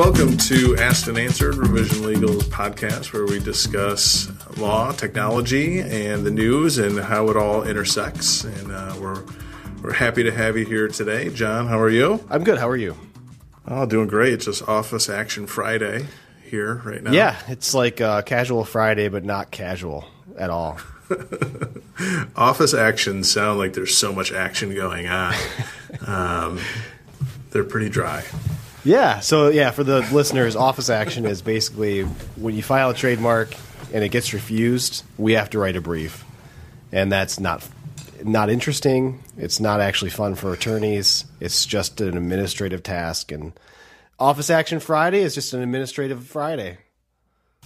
welcome to Asked and Answered, Revision Legal's podcast, where we discuss law, technology, and the news and how it all intersects. And uh, we're we're happy to have you here today, John. How are you? I'm good. How are you? Oh, doing great. It's just Office Action Friday here right now. Yeah, it's like uh, casual Friday, but not casual at all. Office actions sound like there's so much action going on. um, they're pretty dry. Yeah. So yeah, for the listeners, office action is basically when you file a trademark and it gets refused, we have to write a brief, and that's not not interesting. It's not actually fun for attorneys. It's just an administrative task, and office action Friday is just an administrative Friday.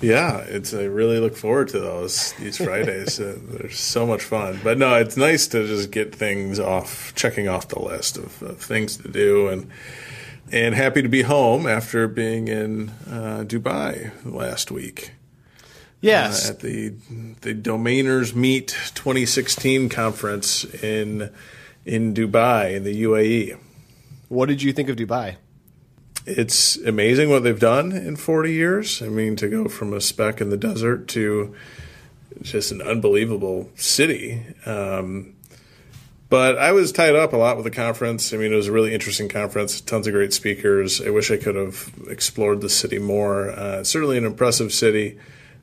Yeah, it's I really look forward to those these Fridays. uh, they're so much fun. But no, it's nice to just get things off, checking off the list of, of things to do, and and happy to be home after being in uh, Dubai last week. Yes, uh, at the the Domainers Meet 2016 conference in in Dubai in the UAE. What did you think of Dubai? It's amazing what they've done in 40 years. I mean, to go from a speck in the desert to just an unbelievable city. Um, but I was tied up a lot with the conference. I mean, it was a really interesting conference, tons of great speakers. I wish I could have explored the city more. Uh, certainly an impressive city.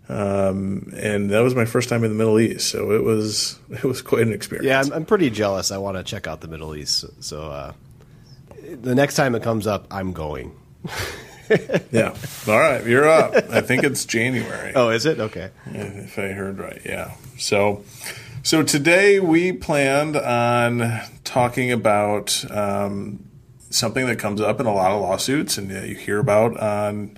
Um, and that was my first time in the Middle East, so it was it was quite an experience. Yeah, I'm, I'm pretty jealous. I want to check out the Middle East, so uh, the next time it comes up, I'm going. yeah. All right, you're up. I think it's January. Oh, is it? Okay. If I heard right, yeah. So, so today we planned on talking about um, something that comes up in a lot of lawsuits, and you hear about on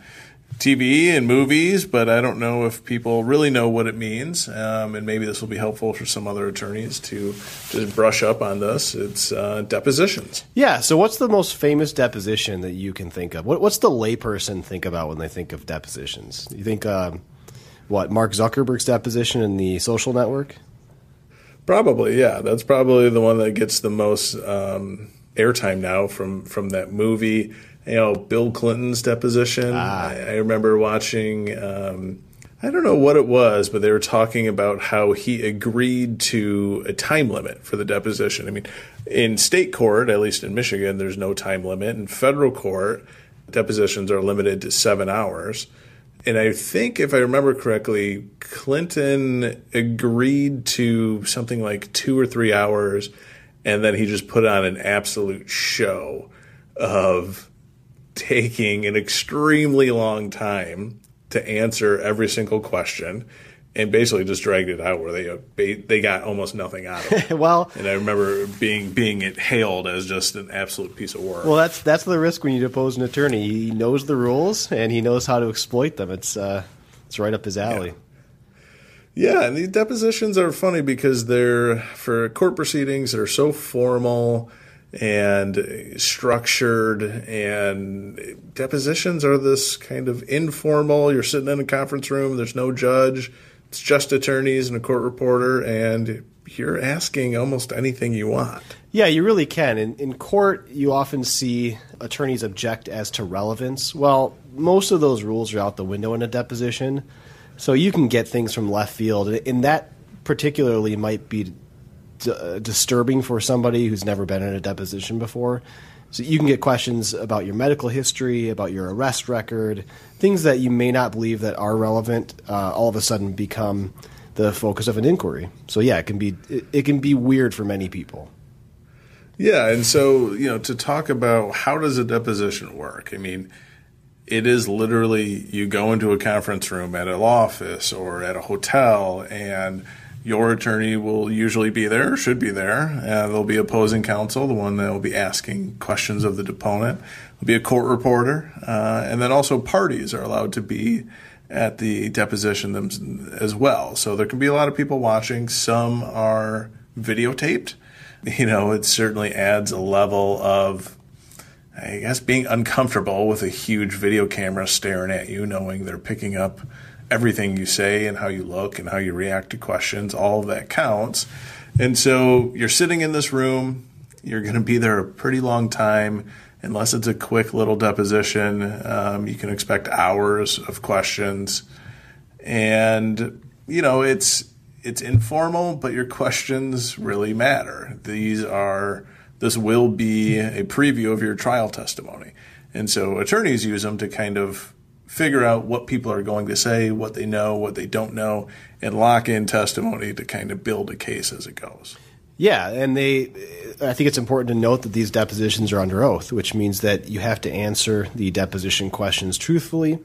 TV and movies, but I don't know if people really know what it means. Um, and maybe this will be helpful for some other attorneys to just brush up on this. It's uh, depositions. Yeah. So, what's the most famous deposition that you can think of? What, what's the layperson think about when they think of depositions? You think, um, what, Mark Zuckerberg's deposition in the social network? Probably, yeah. That's probably the one that gets the most um, airtime now from from that movie you know Bill Clinton's deposition. Ah. I, I, remember watching. Um, I don't know what it was, but they were talking about how he agreed to a time limit for the deposition. I mean, in state court, at least in Michigan, there's no time limit. In federal court, depositions are limited to seven hours. And I think, if I remember correctly, Clinton agreed to something like two or three hours, and then he just put on an absolute show of taking an extremely long time to answer every single question and basically just dragged it out where they they got almost nothing out of it. well, and I remember being being hailed as just an absolute piece of work. Well, that's that's the risk when you depose an attorney. He knows the rules and he knows how to exploit them. It's uh, it's right up his alley. Yeah. Yeah, and these depositions are funny because they're for court proceedings that are so formal and structured and depositions are this kind of informal you're sitting in a conference room there's no judge it's just attorneys and a court reporter and you're asking almost anything you want. Yeah you really can. In, in court you often see attorneys object as to relevance. Well most of those rules are out the window in a deposition so you can get things from left field and that particularly might be uh, disturbing for somebody who's never been in a deposition before. So you can get questions about your medical history, about your arrest record, things that you may not believe that are relevant. Uh, all of a sudden, become the focus of an inquiry. So yeah, it can be it, it can be weird for many people. Yeah, and so you know to talk about how does a deposition work? I mean, it is literally you go into a conference room at a law office or at a hotel and your attorney will usually be there, should be there. Uh, there'll be opposing counsel, the one that will be asking questions of the deponent. There'll be a court reporter, uh, and then also parties are allowed to be at the deposition as well. So there can be a lot of people watching. Some are videotaped. You know, it certainly adds a level of, I guess, being uncomfortable with a huge video camera staring at you, knowing they're picking up everything you say and how you look and how you react to questions, all of that counts. And so you're sitting in this room, you're going to be there a pretty long time, unless it's a quick little deposition, um, you can expect hours of questions. And, you know, it's, it's informal, but your questions really matter. These are, this will be a preview of your trial testimony. And so attorneys use them to kind of figure out what people are going to say, what they know, what they don't know, and lock in testimony to kind of build a case as it goes. Yeah, and they I think it's important to note that these depositions are under oath, which means that you have to answer the deposition questions truthfully,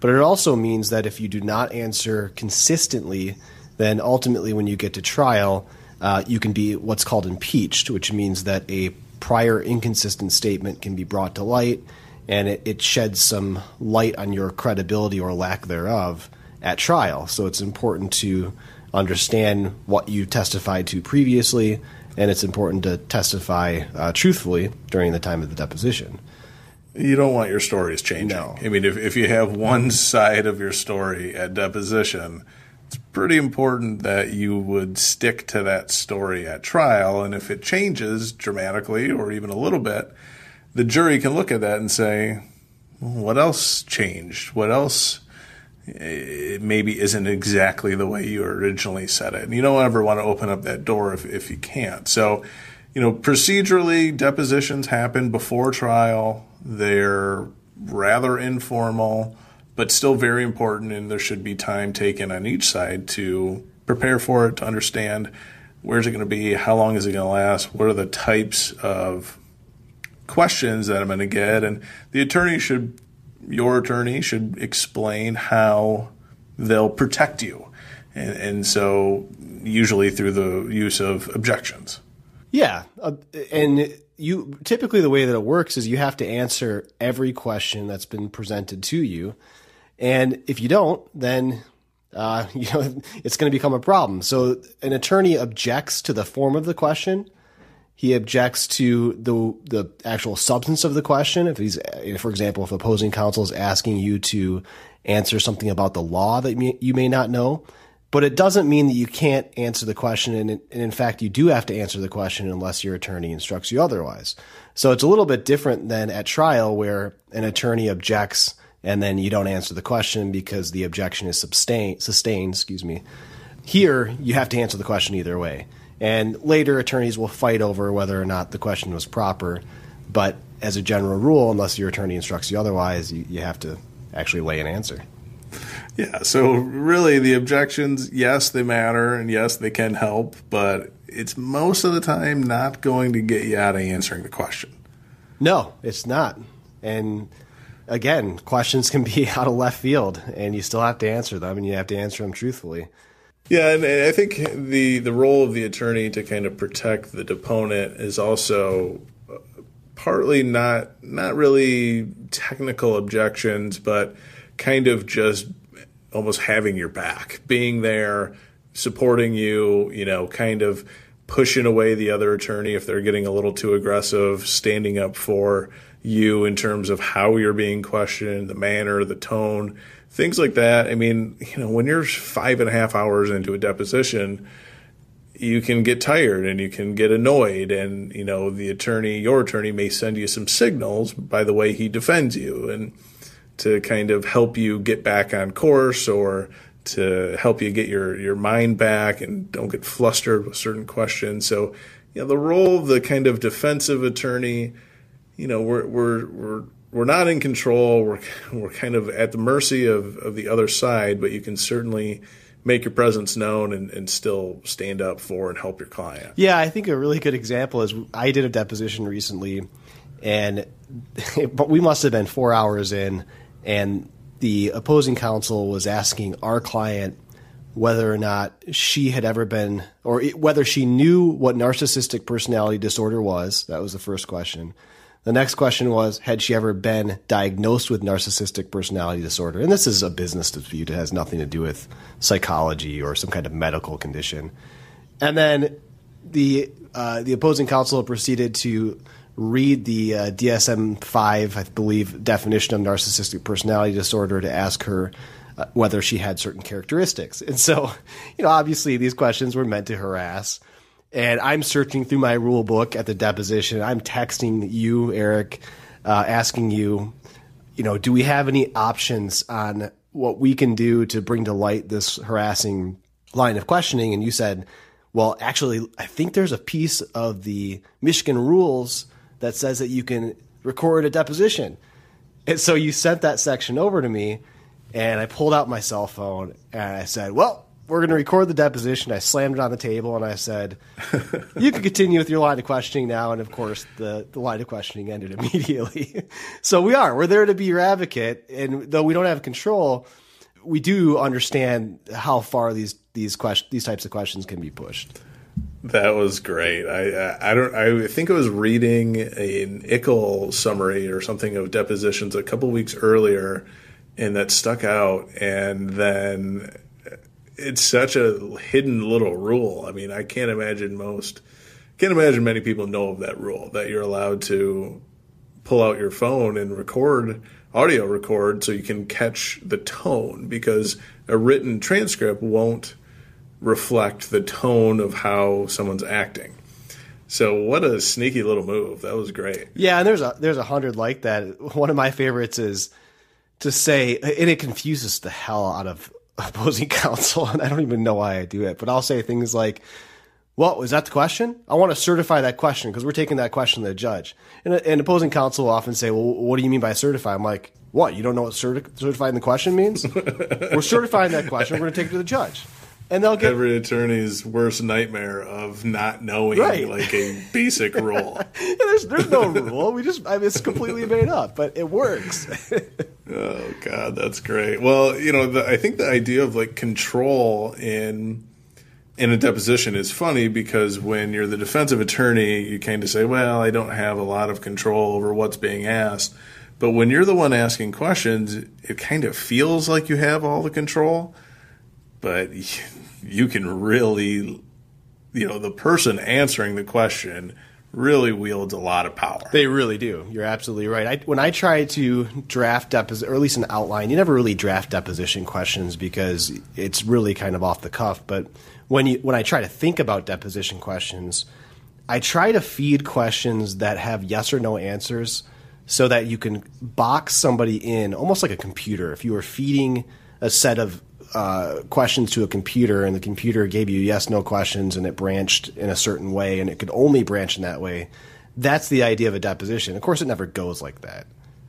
but it also means that if you do not answer consistently, then ultimately when you get to trial, uh, you can be what's called impeached, which means that a prior inconsistent statement can be brought to light and it, it sheds some light on your credibility or lack thereof at trial. So it's important to understand what you testified to previously, and it's important to testify uh, truthfully during the time of the deposition. You don't want your stories changing. No. I mean, if, if you have one side of your story at deposition, it's pretty important that you would stick to that story at trial. And if it changes dramatically or even a little bit, the jury can look at that and say, what else changed? What else eh, maybe isn't exactly the way you originally said it? And you don't ever want to open up that door if, if you can't. So, you know, procedurally, depositions happen before trial. They're rather informal, but still very important, and there should be time taken on each side to prepare for it, to understand where's it going to be, how long is it going to last, what are the types of questions that I'm going to get, and the attorney should, your attorney should explain how they'll protect you, and, and so usually through the use of objections. Yeah, uh, and you typically the way that it works is you have to answer every question that's been presented to you, and if you don't, then uh, you know it's going to become a problem. So an attorney objects to the form of the question he objects to the the actual substance of the question. If he's, for example, if opposing counsel is asking you to answer something about the law that you may not know, but it doesn't mean that you can't answer the question. And, in fact, you do have to answer the question unless your attorney instructs you otherwise. So it's a little bit different than at trial where an attorney objects and then you don't answer the question because the objection is sustained. Sustained, excuse me. Here, you have to answer the question either way. And later, attorneys will fight over whether or not the question was proper. But as a general rule, unless your attorney instructs you otherwise, you, you have to actually lay an answer. Yeah, so really the objections, yes, they matter and yes, they can help, but it's most of the time not going to get you out of answering the question. No, it's not. And again, questions can be out of left field and you still have to answer them and you have to answer them truthfully. Yeah, and I think the the role of the attorney to kind of protect the deponent is also uh, partly not not really technical objections, but kind of just almost having your back, being there, supporting you, you know, kind of pushing away the other attorney if they're getting a little too aggressive, standing up for you in terms of how you're being questioned, the manner, the tone things like that. I mean, you know, when you're five and a half hours into a deposition, you can get tired and you can get annoyed and you know the attorney your attorney may send you some signals by the way he defends you and to kind of help you get back on course or to help you get your your mind back and don't get flustered with certain questions so you know the role of the kind of defensive attorney you know we're we're we're we're not in control. We're we're kind of at the mercy of, of the other side, but you can certainly make your presence known and, and still stand up for and help your client. Yeah, I think a really good example is I did a deposition recently, and but we must have been four hours in, and the opposing counsel was asking our client whether or not she had ever been, or whether she knew what narcissistic personality disorder was. That was the first question. The next question was, had she ever been diagnosed with narcissistic personality disorder? And this is a business dispute. It has nothing to do with psychology or some kind of medical condition. And then the uh, the opposing counsel proceeded to read the uh, DSM five, I believe, definition of narcissistic personality disorder to ask her uh, whether she had certain characteristics. And so, you know, obviously these questions were meant to harass and I'm searching through my rule book at the deposition. I'm texting you, Eric, uh, asking you, you know, do we have any options on what we can do to bring to light this harassing line of questioning? And you said, well, actually, I think there's a piece of the Michigan rules that says that you can record a deposition. And so you sent that section over to me, and I pulled out my cell phone and I said, well, we're going to record the deposition. I slammed it on the table and I said, you can continue with your line of questioning now. And of course, the, the line of questioning ended immediately. so we are. We're there to be your advocate. And though we don't have control, we do understand how far these these question these types of questions can be pushed. That was great. I I I don't I think I was reading an ICLE summary or something of depositions a couple weeks earlier, and that stuck out. And then it's such a hidden little rule. I mean, I can't imagine most can't imagine many people know of that rule that you're allowed to pull out your phone and record audio record so you can catch the tone because a written transcript won't reflect the tone of how someone's acting. So what a sneaky little move. That was great. Yeah, and there's a there's a hundred like that. One of my favorites is to say and it confuses the hell out of opposing counsel and I don't even know why I do it, but I'll say things like well, is that the question? I want to certify that question because we're taking that question to the judge. And, and opposing counsel will often say, well, what do you mean by certify? I'm like, what? You don't know what certi- certifying the question means? we're certifying that question. We're going to take it to the judge. And they'll get every attorney's worst nightmare of not knowing right. like a basic rule. yeah, there's there's no rule. We just I mean, it's completely made up, but it works. oh God, that's great. Well, you know, the, I think the idea of like control in in a deposition is funny because when you're the defensive attorney, you kind of say, "Well, I don't have a lot of control over what's being asked." But when you're the one asking questions, it kind of feels like you have all the control, but you can really, you know, the person answering the question really wields a lot of power. They really do. You're absolutely right. I, when I try to draft deposition, or at least an outline, you never really draft deposition questions because it's really kind of off the cuff. But when you when I try to think about deposition questions, I try to feed questions that have yes or no answers so that you can box somebody in almost like a computer. If you were feeding a set of uh, questions to a computer and the computer gave you yes no questions and it branched in a certain way and it could only branch in that way, that's the idea of a deposition. Of course, it never goes like that.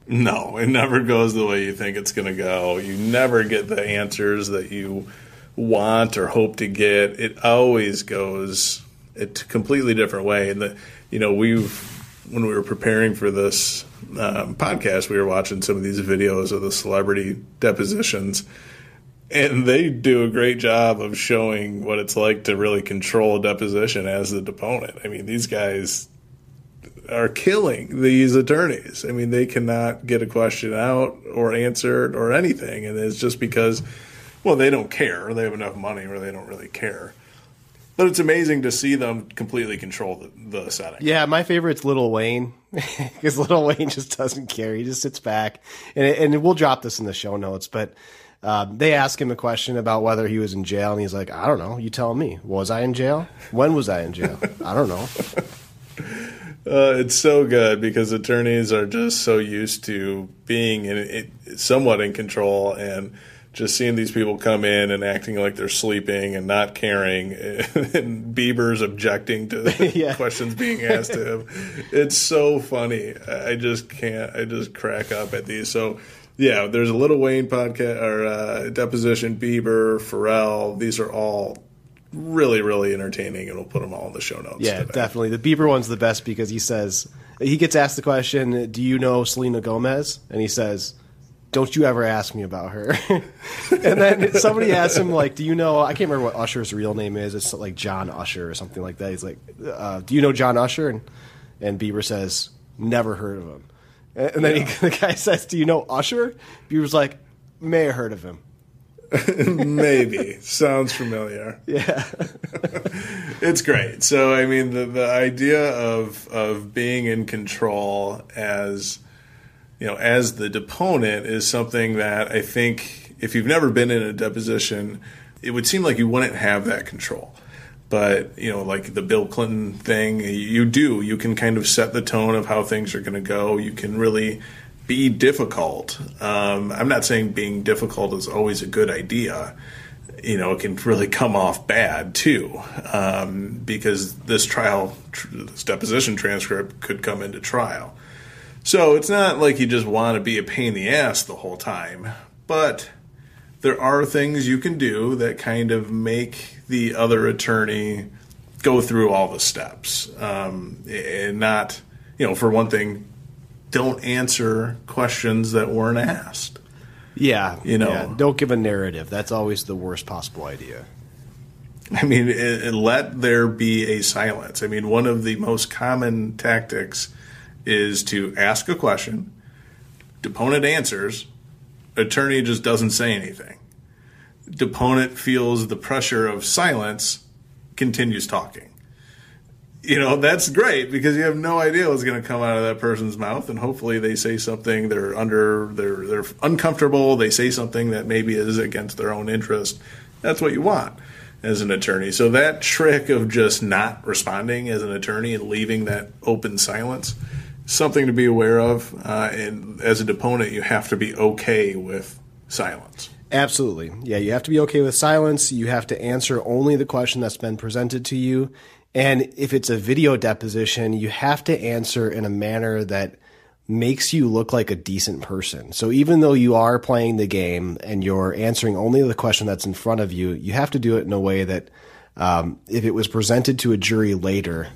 No, it never goes the way you think it's going to go. You never get the answers that you want or hope to get. It always goes a completely different way. And the, you know, we've when we were preparing for this um, podcast, we were watching some of these videos of the celebrity depositions, and they do a great job of showing what it's like to really control a deposition as the deponent. I mean, these guys are killing these attorneys. I mean, they cannot get a question out or answered or anything, and it's just because, well, they don't care. They have enough money, or they don't really care. But it's amazing to see them completely control the, the setting. Yeah, my favorite's Lil Wayne because Lil Wayne just doesn't care. He just sits back, and, and we'll drop this in the show notes. But um, they ask him a question about whether he was in jail, and he's like, "I don't know. You tell me. Was I in jail? When was I in jail? I don't know." Uh, it's so good because attorneys are just so used to being in, it, somewhat in control and just seeing these people come in and acting like they're sleeping and not caring, and Bieber's objecting to yeah. questions being asked to him. It's so funny. I just can't. I just crack up at these. So, yeah, there's a Lil Wayne podcast or uh, deposition. Bieber, Pharrell. These are all really, really entertaining, and we'll put them all in the show notes. Yeah, today. definitely. The Bieber one's the best because he says he gets asked the question, "Do you know Selena Gomez?" and he says don't you ever ask me about her. and then somebody asked him, like, do you know, I can't remember what Usher's real name is. It's like John Usher or something like that. He's like, uh, do you know John Usher? And, and Bieber says, never heard of him. And, then yeah. he, the guy says, do you know Usher? Bieber's like, may have heard of him. Maybe sounds familiar. Yeah, it's great. So I mean, the the idea of of being in control as you know, as the deponent is something that I think if you've never been in a deposition, it would seem like you wouldn't have that control. But you know, like the Bill Clinton thing, you do you can kind of set the tone of how things are going to go. You can really be difficult. Um, I'm not saying being difficult is always a good idea. You know, it can really come off bad too, um, because this trial, this deposition transcript could come into trial. So it's not like you just want to be a pain in the ass the whole time, but there are things you can do that kind of make the other attorney go through all the steps um, and not, you know, for one thing, don't answer questions that weren't asked. Yeah, You know. yeah. don't give a narrative. That's always the worst possible idea. I mean, it, it- let there be a silence. I mean, one of the most common tactics is to ask a question, deponent answers, attorney just doesn't say anything. Deponent feels the pressure of silence, continues talking. You know, that's great because you have no idea what's going to come out of that person's mouth, and hopefully they say something they're under, they're they're uncomfortable. They say something that maybe is against their own interest. That's what you want as an attorney. So that trick of just not responding as an attorney and leaving that open silence, something to be aware of. Uh, and as a deponent, you have to be okay with silence. Absolutely. Yeah, you have to be okay with silence. You have to answer only the question that's been presented to you. And if it's a video deposition, you have to answer in a manner that makes you look like a decent person. So even though you are playing the game and you're answering only the question that's in front of you, you have to do it in a way that um, if it was presented to a jury later,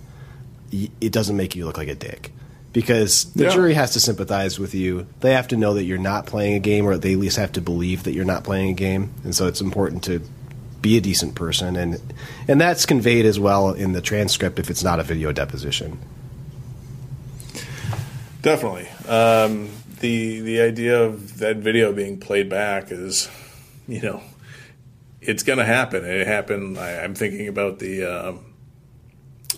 it doesn't make you look like a dick. Because the Yeah. jury has to sympathize with you. They have to know that you're not playing a game, or they at least have to believe that you're not playing a game. And so it's important to be a decent person, and and that's conveyed as well in the transcript if it's not a video deposition. Definitely. Um, the the idea of that video being played back is, you know, it's going to happen. It happened. I, I'm thinking about the um,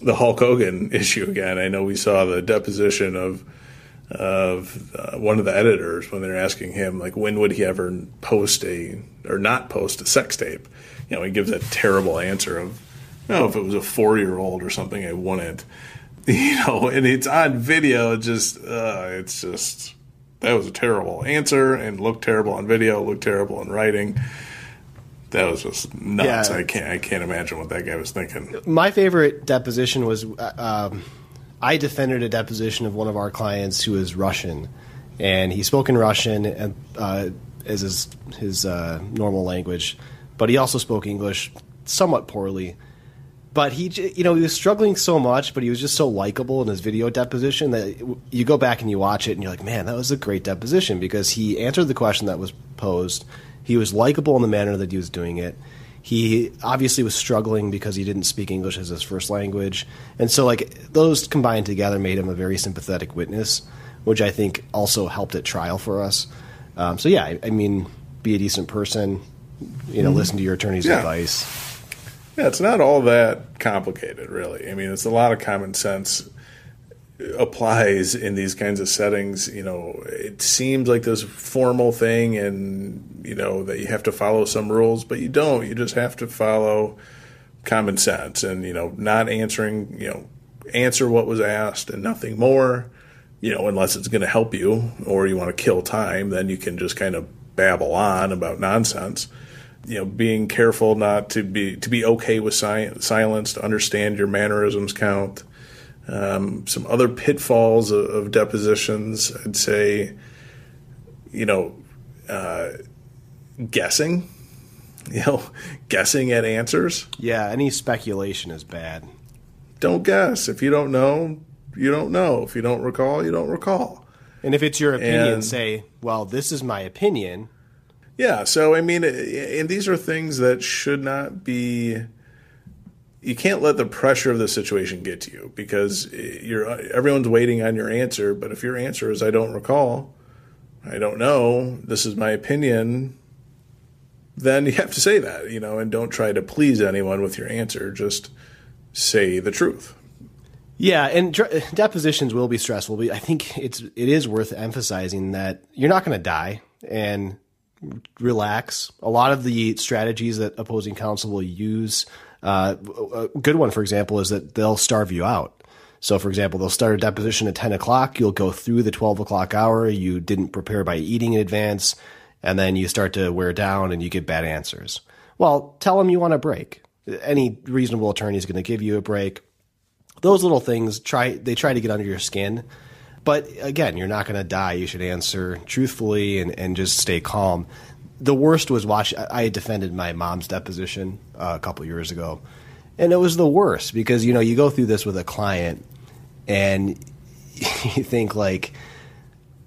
the Hulk Hogan issue again. I know we saw the deposition of of uh, one of the editors when they're asking him like when would he ever post a or not post a sex tape. You know, he gives that terrible answer of, no, if it was a four year old or something, I wouldn't you know, and it's on video. Just, uh, it's just that was a terrible answer and looked terrible on video, looked terrible in writing. That was just nuts. Yeah. I can't, I can't imagine what that guy was thinking. My favorite deposition was uh, um, I defended a deposition of one of our clients who is Russian, and he spoke in Russian and, uh, as his his uh, normal language, but he also spoke English somewhat poorly. But he, you know, he was struggling so much, but he was just so likable in his video deposition that you go back and you watch it and you're like, man, that was a great deposition because he answered the question that was posed. He was likable in the manner that he was doing it. He obviously was struggling because he didn't speak English as his first language. And so, like, those combined together made him a very sympathetic witness, which I think also helped at trial for us. Um, so, yeah, I, I mean, be a decent person, you know, listen to your attorney's Yeah. advice. Yeah, it's not all that complicated, really. I mean, it's a lot of common sense applies in these kinds of settings. You know, it seems like this formal thing, and you know that you have to follow some rules, but you don't. You just have to follow common sense, and you know, not answering. You know, answer what was asked and nothing more. You know, unless it's going to help you or you want to kill time, then you can just kind of babble on about nonsense you know, being careful not to be to be okay with si- silence, to understand your mannerisms count. Um, some other pitfalls of, of depositions, I'd say, you know, uh, guessing, you know, guessing at answers. Yeah, any speculation is bad. Don't guess. If you don't know, you don't know. If you don't recall, you don't recall. And if it's your opinion, And- say, well, this is my opinion. Yeah, so I mean, and these are things that should not be. You can't let the pressure of the situation get to you because you're everyone's waiting on your answer. But if your answer is "I don't recall," "I don't know," "This is my opinion," then you have to say that, you know, and don't try to please anyone with your answer. Just say the truth. Yeah, and dr- depositions will be stressful. But I think it's it is worth emphasizing that you're not going to die, and relax. A lot of the strategies that opposing counsel will use, uh, a good one, for example, is that they'll starve you out. So, for example, they'll start a deposition at 10 o'clock. You'll go through the 12 o'clock hour. You didn't prepare by eating in advance. And then you start to wear down and you get bad answers. Well, tell them you want a break. Any reasonable attorney is going to give you a break. Those little things try they try to get under your skin. But again, you're not going to die. You should answer truthfully and, and just stay calm. The worst was watch. I defended my mom's deposition uh, a couple years ago, and it was the worst because you know you go through this with a client, and you think like,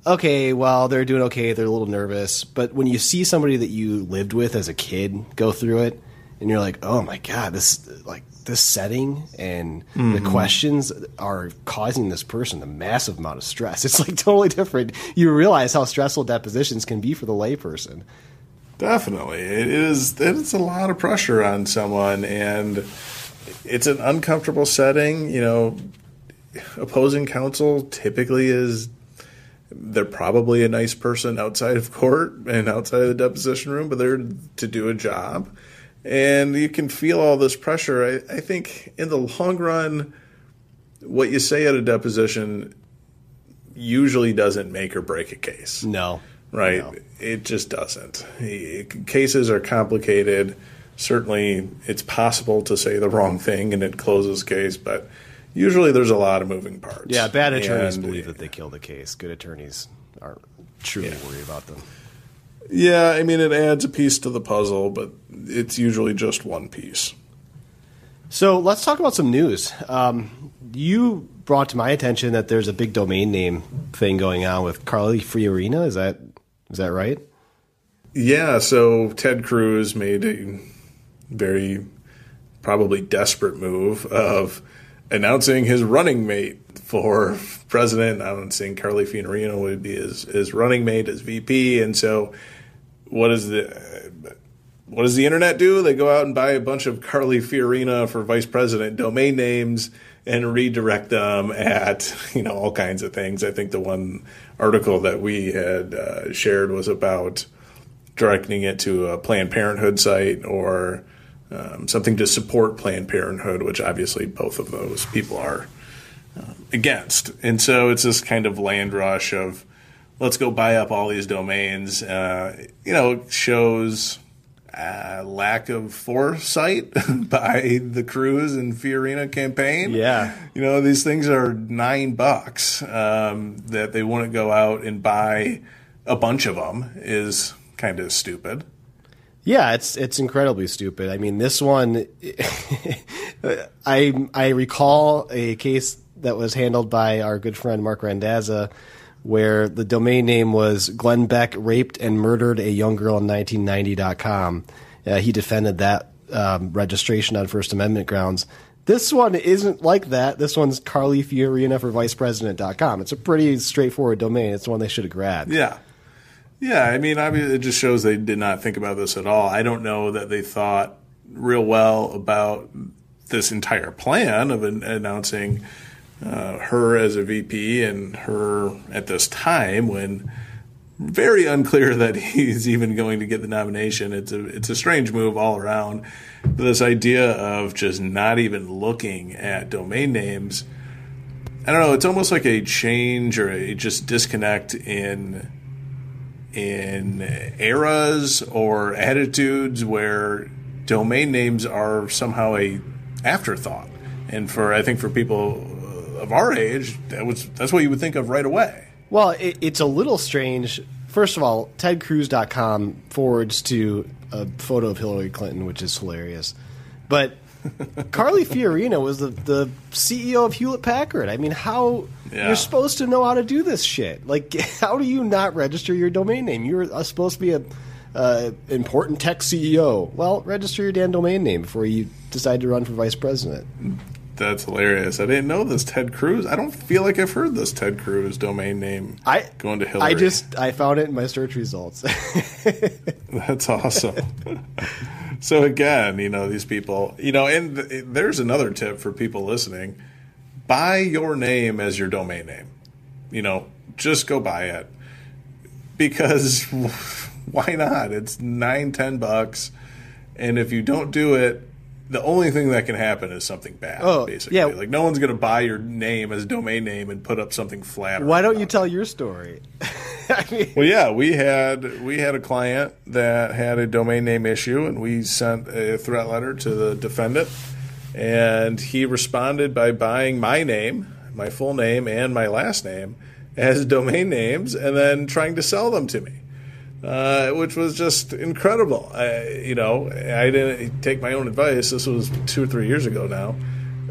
okay, well they're doing okay, they're a little nervous, but when you see somebody that you lived with as a kid go through it, and you're like, oh my god, this like this setting and mm-hmm. the questions are causing this person a massive amount of stress. It's like totally different. You realize how stressful depositions can be for the layperson. Definitely, it is. It's a lot of pressure on someone, and it's an uncomfortable setting. You know, opposing counsel typically is they're probably a nice person outside of court and outside of the deposition room, but they're to do a job and you can feel all this pressure. I, I, think in the long run, what you say at a deposition usually doesn't make or break a case. No. Right? No. It just doesn't. Cases are complicated. Certainly, it's possible to say the wrong thing and it closes case, but usually there's a lot of moving parts. Yeah, bad attorneys and, believe that they kill the case. Good attorneys aren't truly yeah. worried about them. Yeah, I mean, it adds a piece to the puzzle, but it's usually just one piece. So let's talk about some news. Um, you brought to my attention that there's a big domain name thing going on with Carly Fiorina. Is that is that right? Yeah. So Ted Cruz made a very probably desperate move of announcing his running mate for president. I'm saying Carly Fiorina would be his, his running mate as VP, and so what is the what does the internet do? They go out and buy a bunch of Carly Fiorina for vice president domain names and redirect them at you know all kinds of things. I think the one article that we had uh, shared was about directing it to a Planned Parenthood site or um, something to support Planned Parenthood, which obviously both of those people are uh, against. And so it's this kind of land rush of let's go buy up all these domains. Uh, you know, shows uh, lack of foresight by the Cruz and Fiorina campaign. Yeah, you know, these things are nine bucks um, that they wouldn't go out and buy a bunch of them is kind of stupid. Yeah, it's it's incredibly stupid. I mean, this one, I I recall a case that was handled by our good friend Marc Randazza where the domain name was Glenn Beck raped and murdered a young girl in 1990.com. Uh, he defended that um, registration on First Amendment grounds. This one isn't like that. This one's Carly Fiorina for vicepresident.com. It's a pretty straightforward domain. It's the one they should have grabbed. Yeah. Yeah, I mean, it just shows they did not think about this at all. I don't know that they thought real well about this entire plan of an- announcing uh, her as a VP and her at this time when very unclear that he's even going to get the nomination. It's a it's a strange move all around. But this idea of just not even looking at domain names, I don't know. It's almost like a change or a just disconnect in in eras or attitudes where domain names are somehow a afterthought. And for I think for people of our age, that was that's what you would think of right away. Well, it, it's a little strange. First of all, TedCruz.com forwards to a photo of Hillary Clinton, which is hilarious. But Carly Fiorina was the, the CEO of Hewlett Packard. I mean, how yeah. you're supposed to know how to do this shit? Like, how do you not register your domain name? You're uh, supposed to be a uh, important tech CEO. Well, register your damn domain name before you decide to run for vice president. That's hilarious. I didn't know this Ted Cruz. I don't feel like I've heard this Ted Cruz domain name. I going to Hillary. I just I found it in my search results. That's awesome. so again, you know these people, you know, and th- there's another tip for people listening: buy your name as your domain name. You know, just go buy it because why not? It's nine, ten bucks, and if you don't do it, the only thing that can happen is something bad. Oh, basically, yeah. like no one's going to buy your name as a domain name and put up something flat. Why don't you it. tell your story? I mean, Well, yeah, we had we had a client that had a domain name issue, and we sent a threat letter to the defendant, and he responded by buying my name, my full name, and my last name as domain names, and then trying to sell them to me. Uh, which was just incredible. I, you know, I didn't take my own advice. This was two or three years ago now.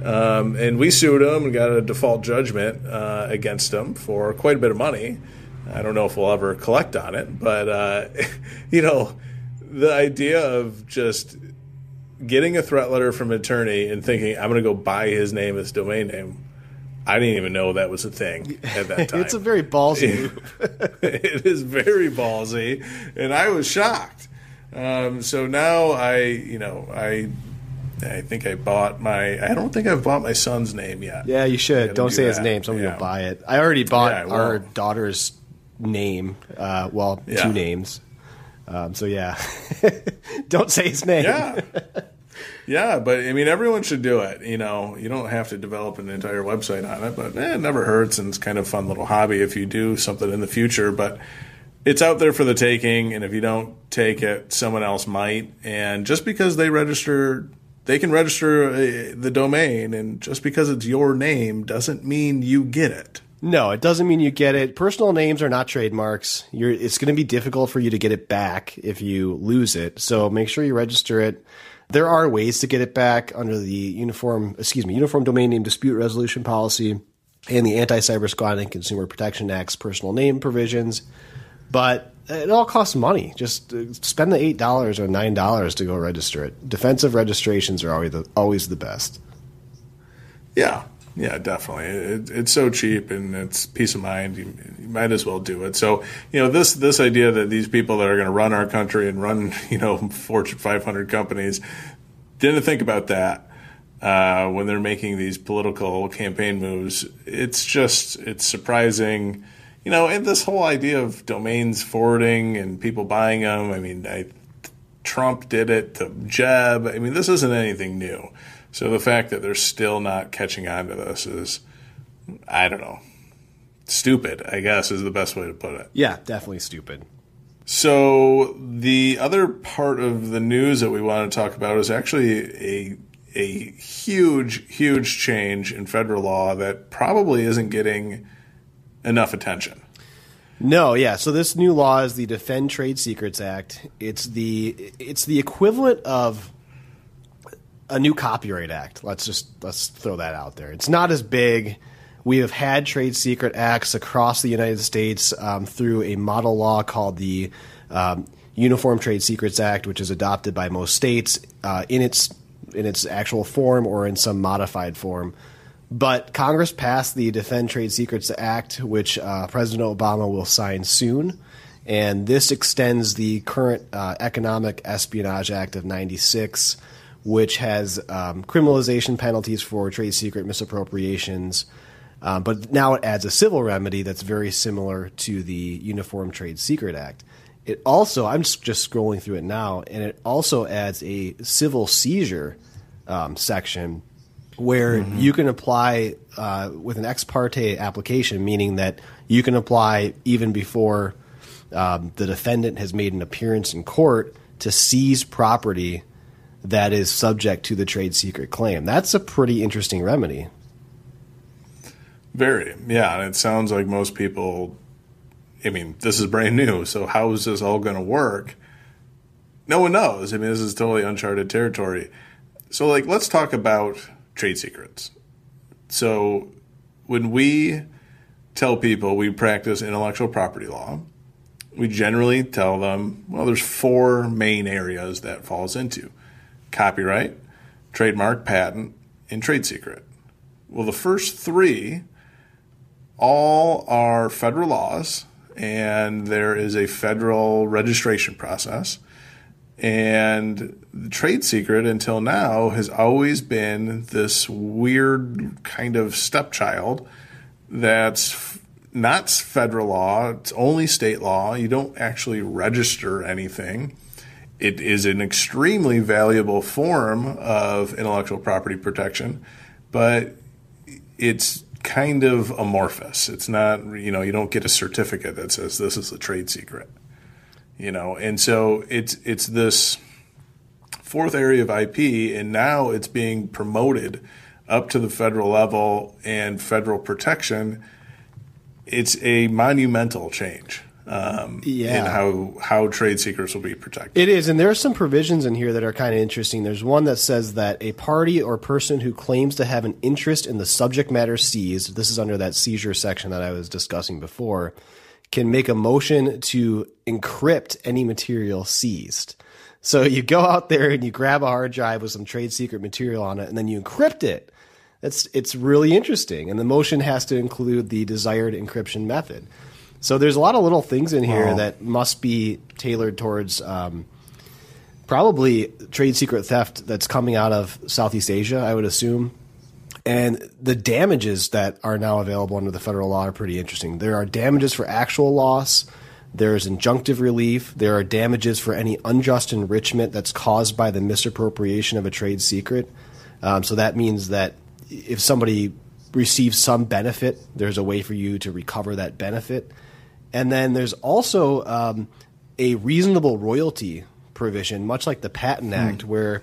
Um, and we sued him and got a default judgment uh, against him for quite a bit of money. I don't know if we'll ever collect on it, but uh, you know, the idea of just getting a threat letter from an attorney and thinking I'm going to go buy his name as domain name. I didn't even know that was a thing at that time. it's a very ballsy move. it is very ballsy, and I was shocked. Um, so now I, you know, I, I think I bought my. I don't think I've bought my son's name yet. Yeah, you should. Don't do say his name. Someone Yeah. will buy it. I already bought Yeah, I our daughter's name. Uh, well, Yeah. two names. Um, so yeah, don't say his name. Yeah. Yeah, but I mean, everyone should do it. You know, you don't have to develop an entire website on it, but eh, it never hurts, and it's kind of fun little hobby if you do something in the future. But it's out there for the taking, and if you don't take it, someone else might. And just because they register, they can register uh, the domain, and just because it's your name doesn't mean you get it. No, it doesn't mean you get it. Personal names are not trademarks. You're, it's going to be difficult for you to get it back if you lose it. So make sure you register it. There are ways to get it back under the uniform, excuse me, Uniform Domain Name Dispute Resolution Policy and the Anticybersquatting Consumer Protection Act's personal name provisions. But it all costs money. Just uh, spend the eight dollars or nine dollars to go register it. Defensive registrations are always the, always the best. Yeah, yeah, definitely. It, it's so cheap and it's peace of mind. You, you might as well do it. So, you know, this this idea that these people that are going to run our country and run, you know, Fortune 500 companies didn't think about that uh, when they're making these political campaign moves. It's just it's surprising, you know, and this whole idea of domains forwarding and people buying them. I mean, I, Trump did it to Jeb. I mean, this isn't anything new. So the fact that they're still not catching on to this is, I don't know, stupid, I guess is the best way to put it. Yeah, definitely stupid. So the other part of the news that we want to talk about is actually a a huge, huge change in federal law that probably isn't getting enough attention. No, yeah. So this new law is the Defend Trade Secrets Act. It's the it's the equivalent of a new Copyright Act. Let's just let's throw that out there. It's not as big. We have had trade secret acts across the United States um, through a model law called the um, Uniform Trade Secrets Act, which is adopted by most states uh, in its in its actual form or in some modified form. But Congress passed the Defend Trade Secrets Act, which uh, President Obama will sign soon. And this extends the current uh, Economic Espionage Act of 96, which has um, criminalization penalties for trade secret misappropriations. Uh, but now it adds a civil remedy that's very similar to the Uniform Trade Secret Act. It also, I'm just, just scrolling through it now, and it also adds a civil seizure um, section where you can apply uh, with an ex parte application, meaning that you can apply even before um, the defendant has made an appearance in court to seize property that is subject to the trade secret claim. That's a pretty interesting remedy. Very, yeah. And it sounds like most people. I mean, this is brand new, so how is this all going to work? No one knows. I mean, this is totally uncharted territory. So, like, let's talk about trade secrets. So, when we tell people we practice intellectual property law, we generally tell them, well, there's four main areas that falls into copyright, trademark, patent, and trade secret. Well, the first three all are federal laws, and there is a federal registration process. And the trade secret until now has always been this weird kind of stepchild that's not federal law, it's only state law. You don't actually register anything. It is an extremely valuable form of intellectual property protection, but it's kind of amorphous. It's not, you know, you don't get a certificate that says this is a trade secret. You know, and so it's it's this fourth area of IP and now it's being promoted up to the federal level and federal protection. It's a monumental change um, Yeah. in how how trade secrets will be protected. It is, and there are some provisions in here that are kind of interesting. There's one that says that a party or person who claims to have an interest in the subject matter seized, this is under that seizure section that I was discussing before, can make a motion to encrypt any material seized. So you go out there and you grab a hard drive with some trade secret material on it, and then you encrypt it. That's it's really interesting, and the motion has to include the desired encryption method. So there's a lot of little things in here Wow. that must be tailored towards um, probably trade secret theft that's coming out of Southeast Asia, I would assume. And the damages that are now available under the federal law are pretty interesting. There are damages for actual loss. There's injunctive relief. There are damages for any unjust enrichment that's caused by the misappropriation of a trade secret. Um, so that means that if somebody receives some benefit, there's a way for you to recover that benefit. And then there's also um, a reasonable royalty provision, much like the Patent Act, where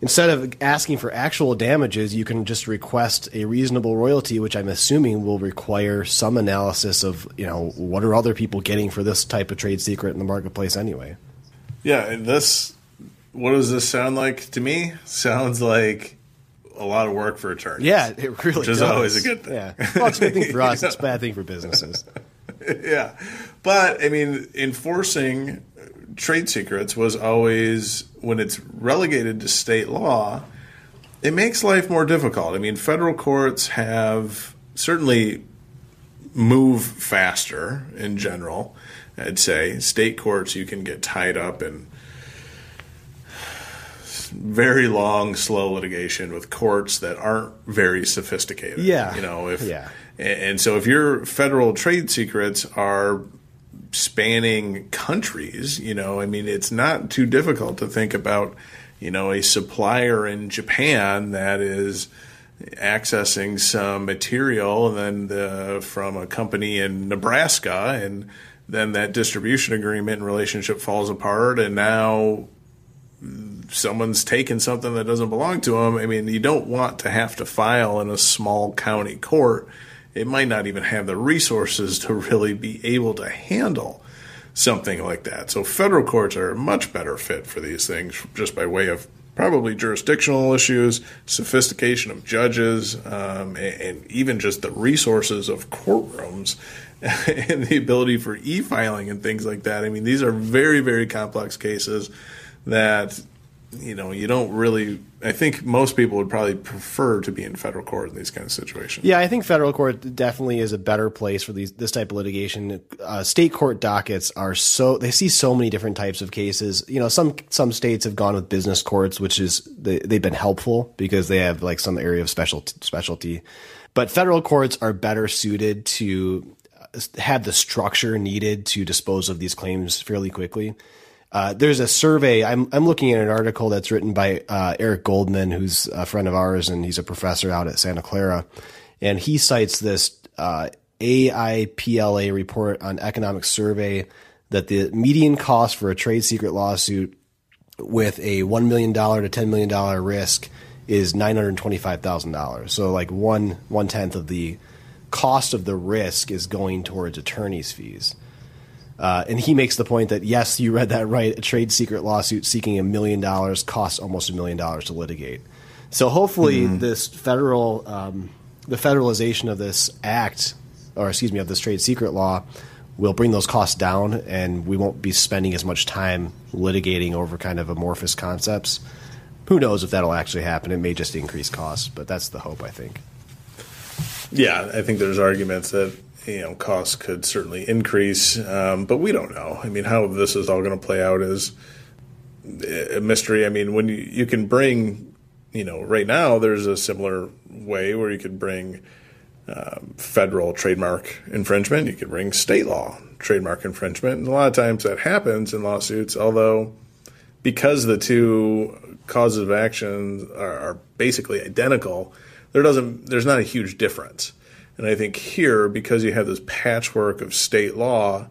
instead of asking for actual damages, you can just request a reasonable royalty, which I'm assuming will require some analysis of, you know, what are other people getting for this type of trade secret in the marketplace anyway. Yeah, this. What does this sound like to me? Sounds like a lot of work for attorneys. Yeah, it really Which is does. always a good thing. Yeah. Well, it's a good thing for us. It's a bad thing for businesses. yeah. But I mean, enforcing trade secrets was always when it's relegated to state law, it makes life more difficult. I mean, federal courts have certainly move faster in general. I'd say state courts you can get tied up in very long, slow litigation with courts that aren't very sophisticated. Yeah. you know if Yeah. And so if your federal trade secrets are spanning countries, you know, I mean, it's not too difficult to think about, you know, a supplier in Japan that is accessing some material and then the, from a company in Nebraska and then that distribution agreement and relationship falls apart and now someone's taken something that doesn't belong to them. I mean, you don't want to have to file in a small county court. It might not even have the resources to really be able to handle something like that. So federal courts are a much better fit for these things just by way of probably jurisdictional issues, sophistication of judges, um, and, and even just the resources of courtrooms and the ability for e-filing and things like that. I mean, these are very, very complex cases that you know you don't really. I think most people would probably prefer to be in federal court in these kind of situations. Yeah, I think federal court definitely is a better place for these this type of litigation. Uh, state court dockets are so they see so many different types of cases. You know, some some states have gone with business courts, which is they, they've been helpful because they have like some area of special specialty. But federal courts are better suited to uh, have the structure needed to dispose of these claims fairly quickly. Uh, there's a survey. I'm I'm looking at an article that's written by uh, Eric Goldman, who's a friend of ours, and he's a professor out at Santa Clara, and he cites this uh, AIPLA report on economic survey that the median cost for a trade secret lawsuit with a one million dollar to ten million dollar risk is nine hundred twenty five thousand dollars. So like one one tenth of the cost of the risk is going towards attorney's fees. Uh, and he makes the point that yes, you read that right. A trade secret lawsuit seeking a million dollars costs almost a million dollars to litigate. So hopefully, this federal, um, the federalization of this act, or excuse me, of this trade secret law, will bring those costs down, and we won't be spending as much time litigating over kind of amorphous concepts. Who knows if that'll actually happen? It may just increase costs, but that's the hope, I think. Yeah, I think there's arguments that you know costs could certainly increase, um, but we don't know. I mean, how this is all going to play out is a mystery. I mean, when you, you can bring, you know, right now there's a similar way where you could bring um, federal trademark infringement. You could bring state law trademark infringement. And a lot of times that happens in lawsuits, although because the two causes of action are, are basically identical, there doesn't there's not a huge difference. And I think here, because you have this patchwork of state law,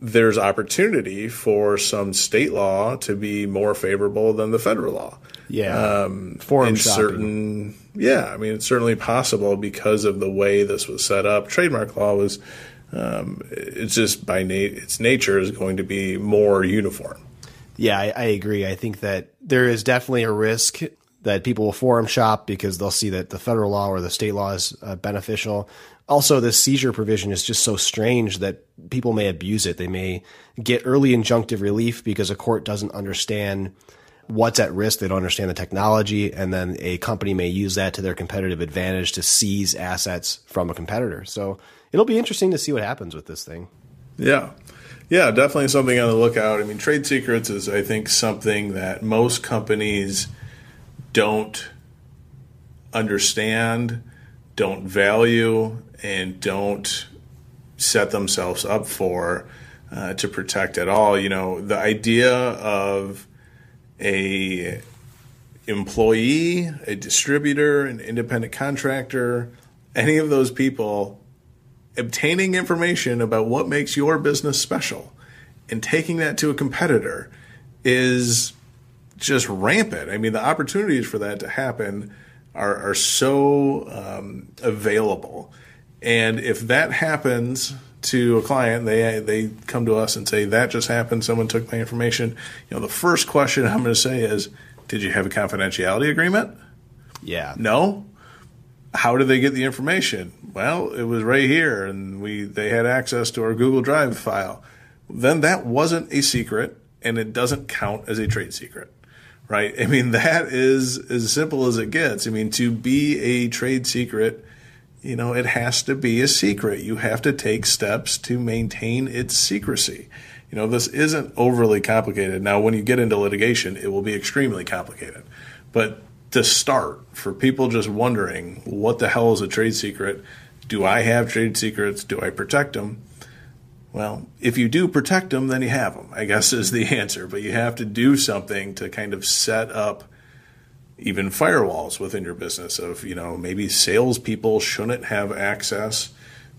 there's opportunity for some state law to be more favorable than the federal law. Yeah. Um, Forum in shopping. certain, yeah, I mean, it's certainly possible because of the way this was set up. Trademark law was, um, it's just by na- its nature is going to be more uniform. Yeah, I, I agree. I think that there is definitely a risk that people will forum shop because they'll see that the federal law or the state law is uh, beneficial. Also, this seizure provision is just so strange that people may abuse it. They may get early injunctive relief because a court doesn't understand what's at risk. They don't understand the technology. And then a company may use that to their competitive advantage to seize assets from a competitor. So it'll be interesting to see what happens with this thing. Yeah. Yeah, definitely something on the lookout. I mean, trade secrets is, I think, something that most companies don't understand, don't value, and don't set themselves up for uh, to protect at all. You know, the idea of a employee, a distributor, an independent contractor, any of those people obtaining information about what makes your business special and taking that to a competitor is just rampant. I mean, the opportunities for that to happen are, are so um, available. And if that happens to a client, they they come to us and say that just happened. Someone took my information. You know, the first question I'm going to say is, "Did you have a confidentiality agreement?" Yeah. No. How did they get the information? Well, it was right here, and we they had access to our Google Drive file. Then that wasn't a secret, and it doesn't count as a trade secret right? I mean, that is as simple as it gets. I mean, to be a trade secret, you know, it has to be a secret. You have to take steps to maintain its secrecy. You know, this isn't overly complicated. Now, when you get into litigation, it will be extremely complicated. But to start, for people just wondering, what the hell is a trade secret? Do I have trade secrets? Do I protect them? Well, if you do protect them, then you have them, I guess is the answer. But you have to do something to kind of set up even firewalls within your business of, you know, maybe salespeople shouldn't have access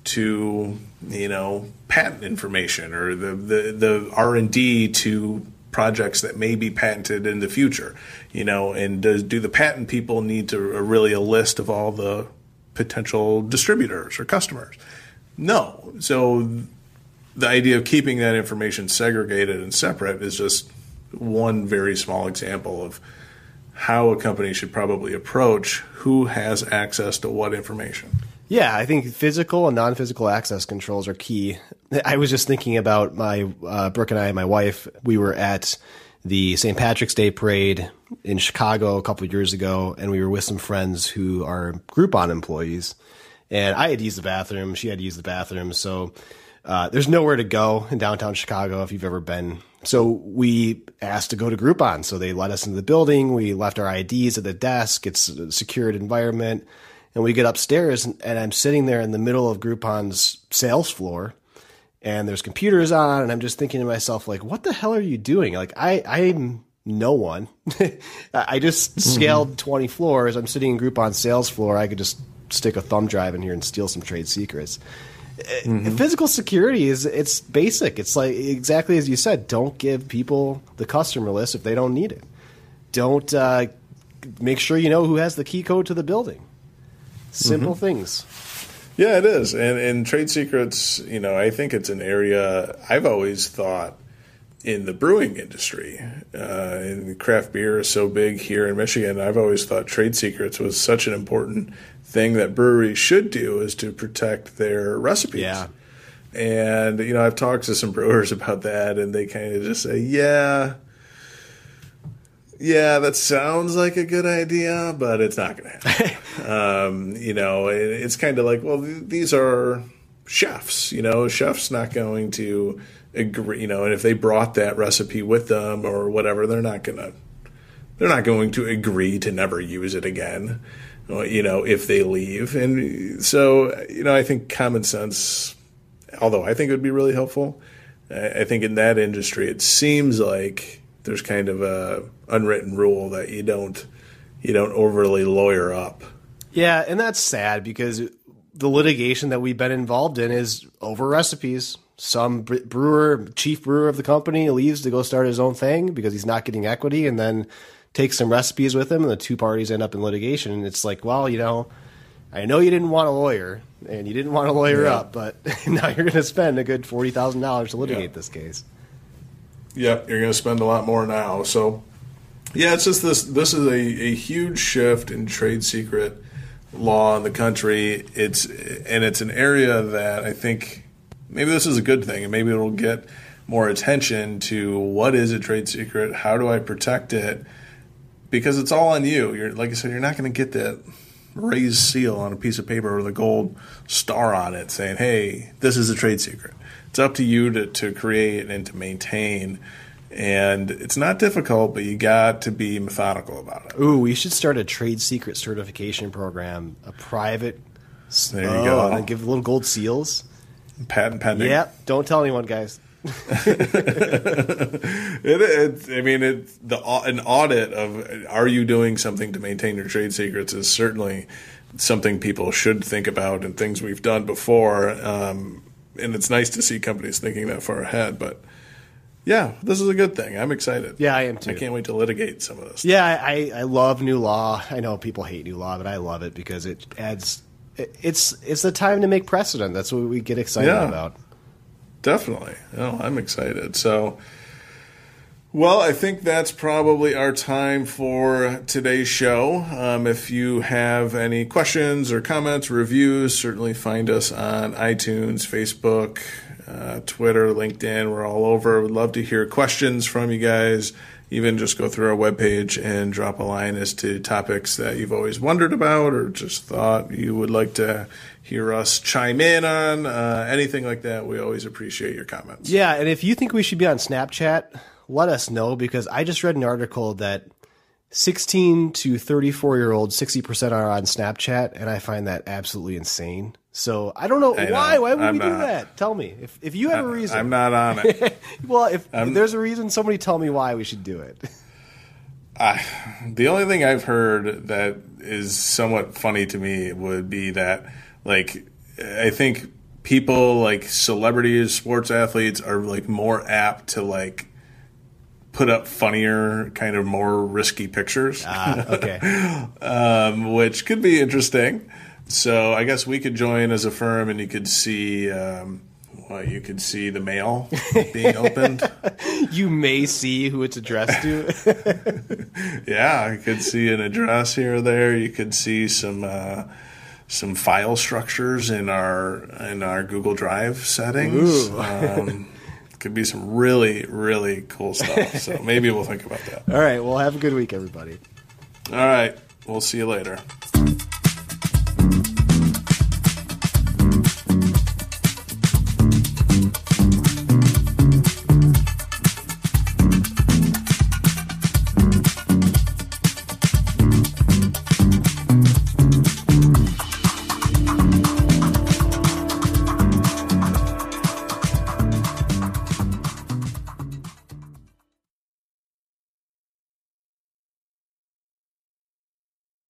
to, you know, patent information or the, the, the R&D to projects that may be patented in the future, you know, and do the patent people need to uh, really a list of all the potential distributors or customers? No. So the idea of keeping that information segregated and separate is just one very small example of how a company should probably approach who has access to what information. Yeah, I think physical and non-physical access controls are key. I was just thinking about my uh, Brooke and I and my wife. We were at the St. Patrick's Day parade in Chicago a couple of years ago, and we were with some friends who are Groupon employees. And I had used the bathroom; she had used the bathroom, so uh, there's nowhere to go in downtown Chicago if you've ever been. So we asked to go to Groupon. So they let us into the building. We left our IDs at the desk. It's a secured environment. And we get upstairs and, and I'm sitting there in the middle of Groupon's sales floor and there's computers on. And I'm just thinking to myself, like, what the hell are you doing? Like, I, I'm no one. I just mm-hmm. scaled mm-hmm. 20 floors. I'm sitting in groupon sales floor. I could just stick a thumb drive in here and steal some trade secrets. Mm-hmm. Physical security is it's basic. It's like exactly as you said. Don't give people the customer list if they don't need it. Don't uh, make sure you know who has the key code to the building. Simple mm-hmm. things. Yeah, it is. And, and trade secrets, you know, I think it's an area I've always thought in the brewing industry. Uh, craft beer is so big here in Michigan. I've always thought trade secrets was such an important thing that breweries should do is to protect their recipes. Yeah. And you know, I've talked to some brewers about that, and they kind of just say, "Yeah, yeah, that sounds like a good idea, but it's not going to happen." um, you know, it's kind of like, well, these are chefs. You know, chefs not going to agree. You know, and if they brought that recipe with them or whatever, they're not going to. They're not going to agree to never use it again. You know, if they leave. And so, you know, I think common sense, although I think it would be really helpful, I think in that industry, it seems like there's kind of a unwritten rule that you don't you don't overly lawyer up. Yeah, and that's sad because the litigation that we've been involved in is over recipes. Some brewer, chief brewer of the company, leaves to go start his own thing because he's not getting equity, and then takes some recipes with him, and the two parties end up in litigation. And it's like, well, you know, I know you didn't want a lawyer and you didn't want to lawyer yeah. up, but now you're going to spend a good forty thousand dollars to litigate yeah. this case. Yep, you're going to spend a lot more now. So, yeah, it's just this. This is a, a huge shift in trade secret law in the country. It's and it's an area that I think maybe this is a good thing, and maybe it'll get more attention to what is a trade secret, how do I protect it, because it's all on you. You're like I said, you're not going to get that raised seal on a piece of paper with a gold star on it saying, "Hey, this is a trade secret." It's up to you to to create and to maintain. And it's not difficult, but you got to be methodical about it. Ooh, we should start a trade secret certification program, a private. There you oh, go. And give little gold seals. Patent pending. Yep. Don't tell anyone, guys. it, it, I mean, it, the an audit of are you doing something to maintain your trade secrets is certainly something people should think about and things we've done before. Um, and it's nice to see companies thinking that far ahead. But yeah, this is a good thing. I'm excited. Yeah, I am too. I can't wait to litigate some of this. Yeah, I, I love new law. I know people hate new law, but I love it because it adds. it's it's the time to make precedent. That's what we get excited yeah, about. Definitely. Oh, I'm excited. So. Well, I think that's probably our time for today's show. Um, if you have any questions or comments, reviews, certainly find us on iTunes, Facebook, uh, Twitter, LinkedIn. We're all over. Would love to hear questions from you guys. Even just go through our webpage and drop a line as to topics that you've always wondered about or just thought you would like to hear us chime in on. Uh, anything like that, we always appreciate your comments. Yeah, and if you think we should be on Snapchat, let us know because I just read an article that 16 to 34 year olds, 60% are on Snapchat, and I find that absolutely insane. So I don't know I why. Know. Why would I'm we not, do that? Tell me if if you have a reason. I'm not on it. well, if, if, there's a reason, somebody tell me why we should do it. Uh, the only thing I've heard that is somewhat funny to me would be that, like, I think people like celebrities, sports athletes are like more apt to like put up funnier, kind of more risky pictures. Ah, okay. um, which could be interesting. So I guess we could join as a firm, and you could see. Um, well, you could see the mail being opened. you may see who it's addressed to. yeah, I could see an address here or there. You could see some uh, some file structures in our in our Google Drive settings. Um, could be some really really cool stuff. So maybe we'll think about that. All right. Well, have a good week, everybody. All right. We'll see you later.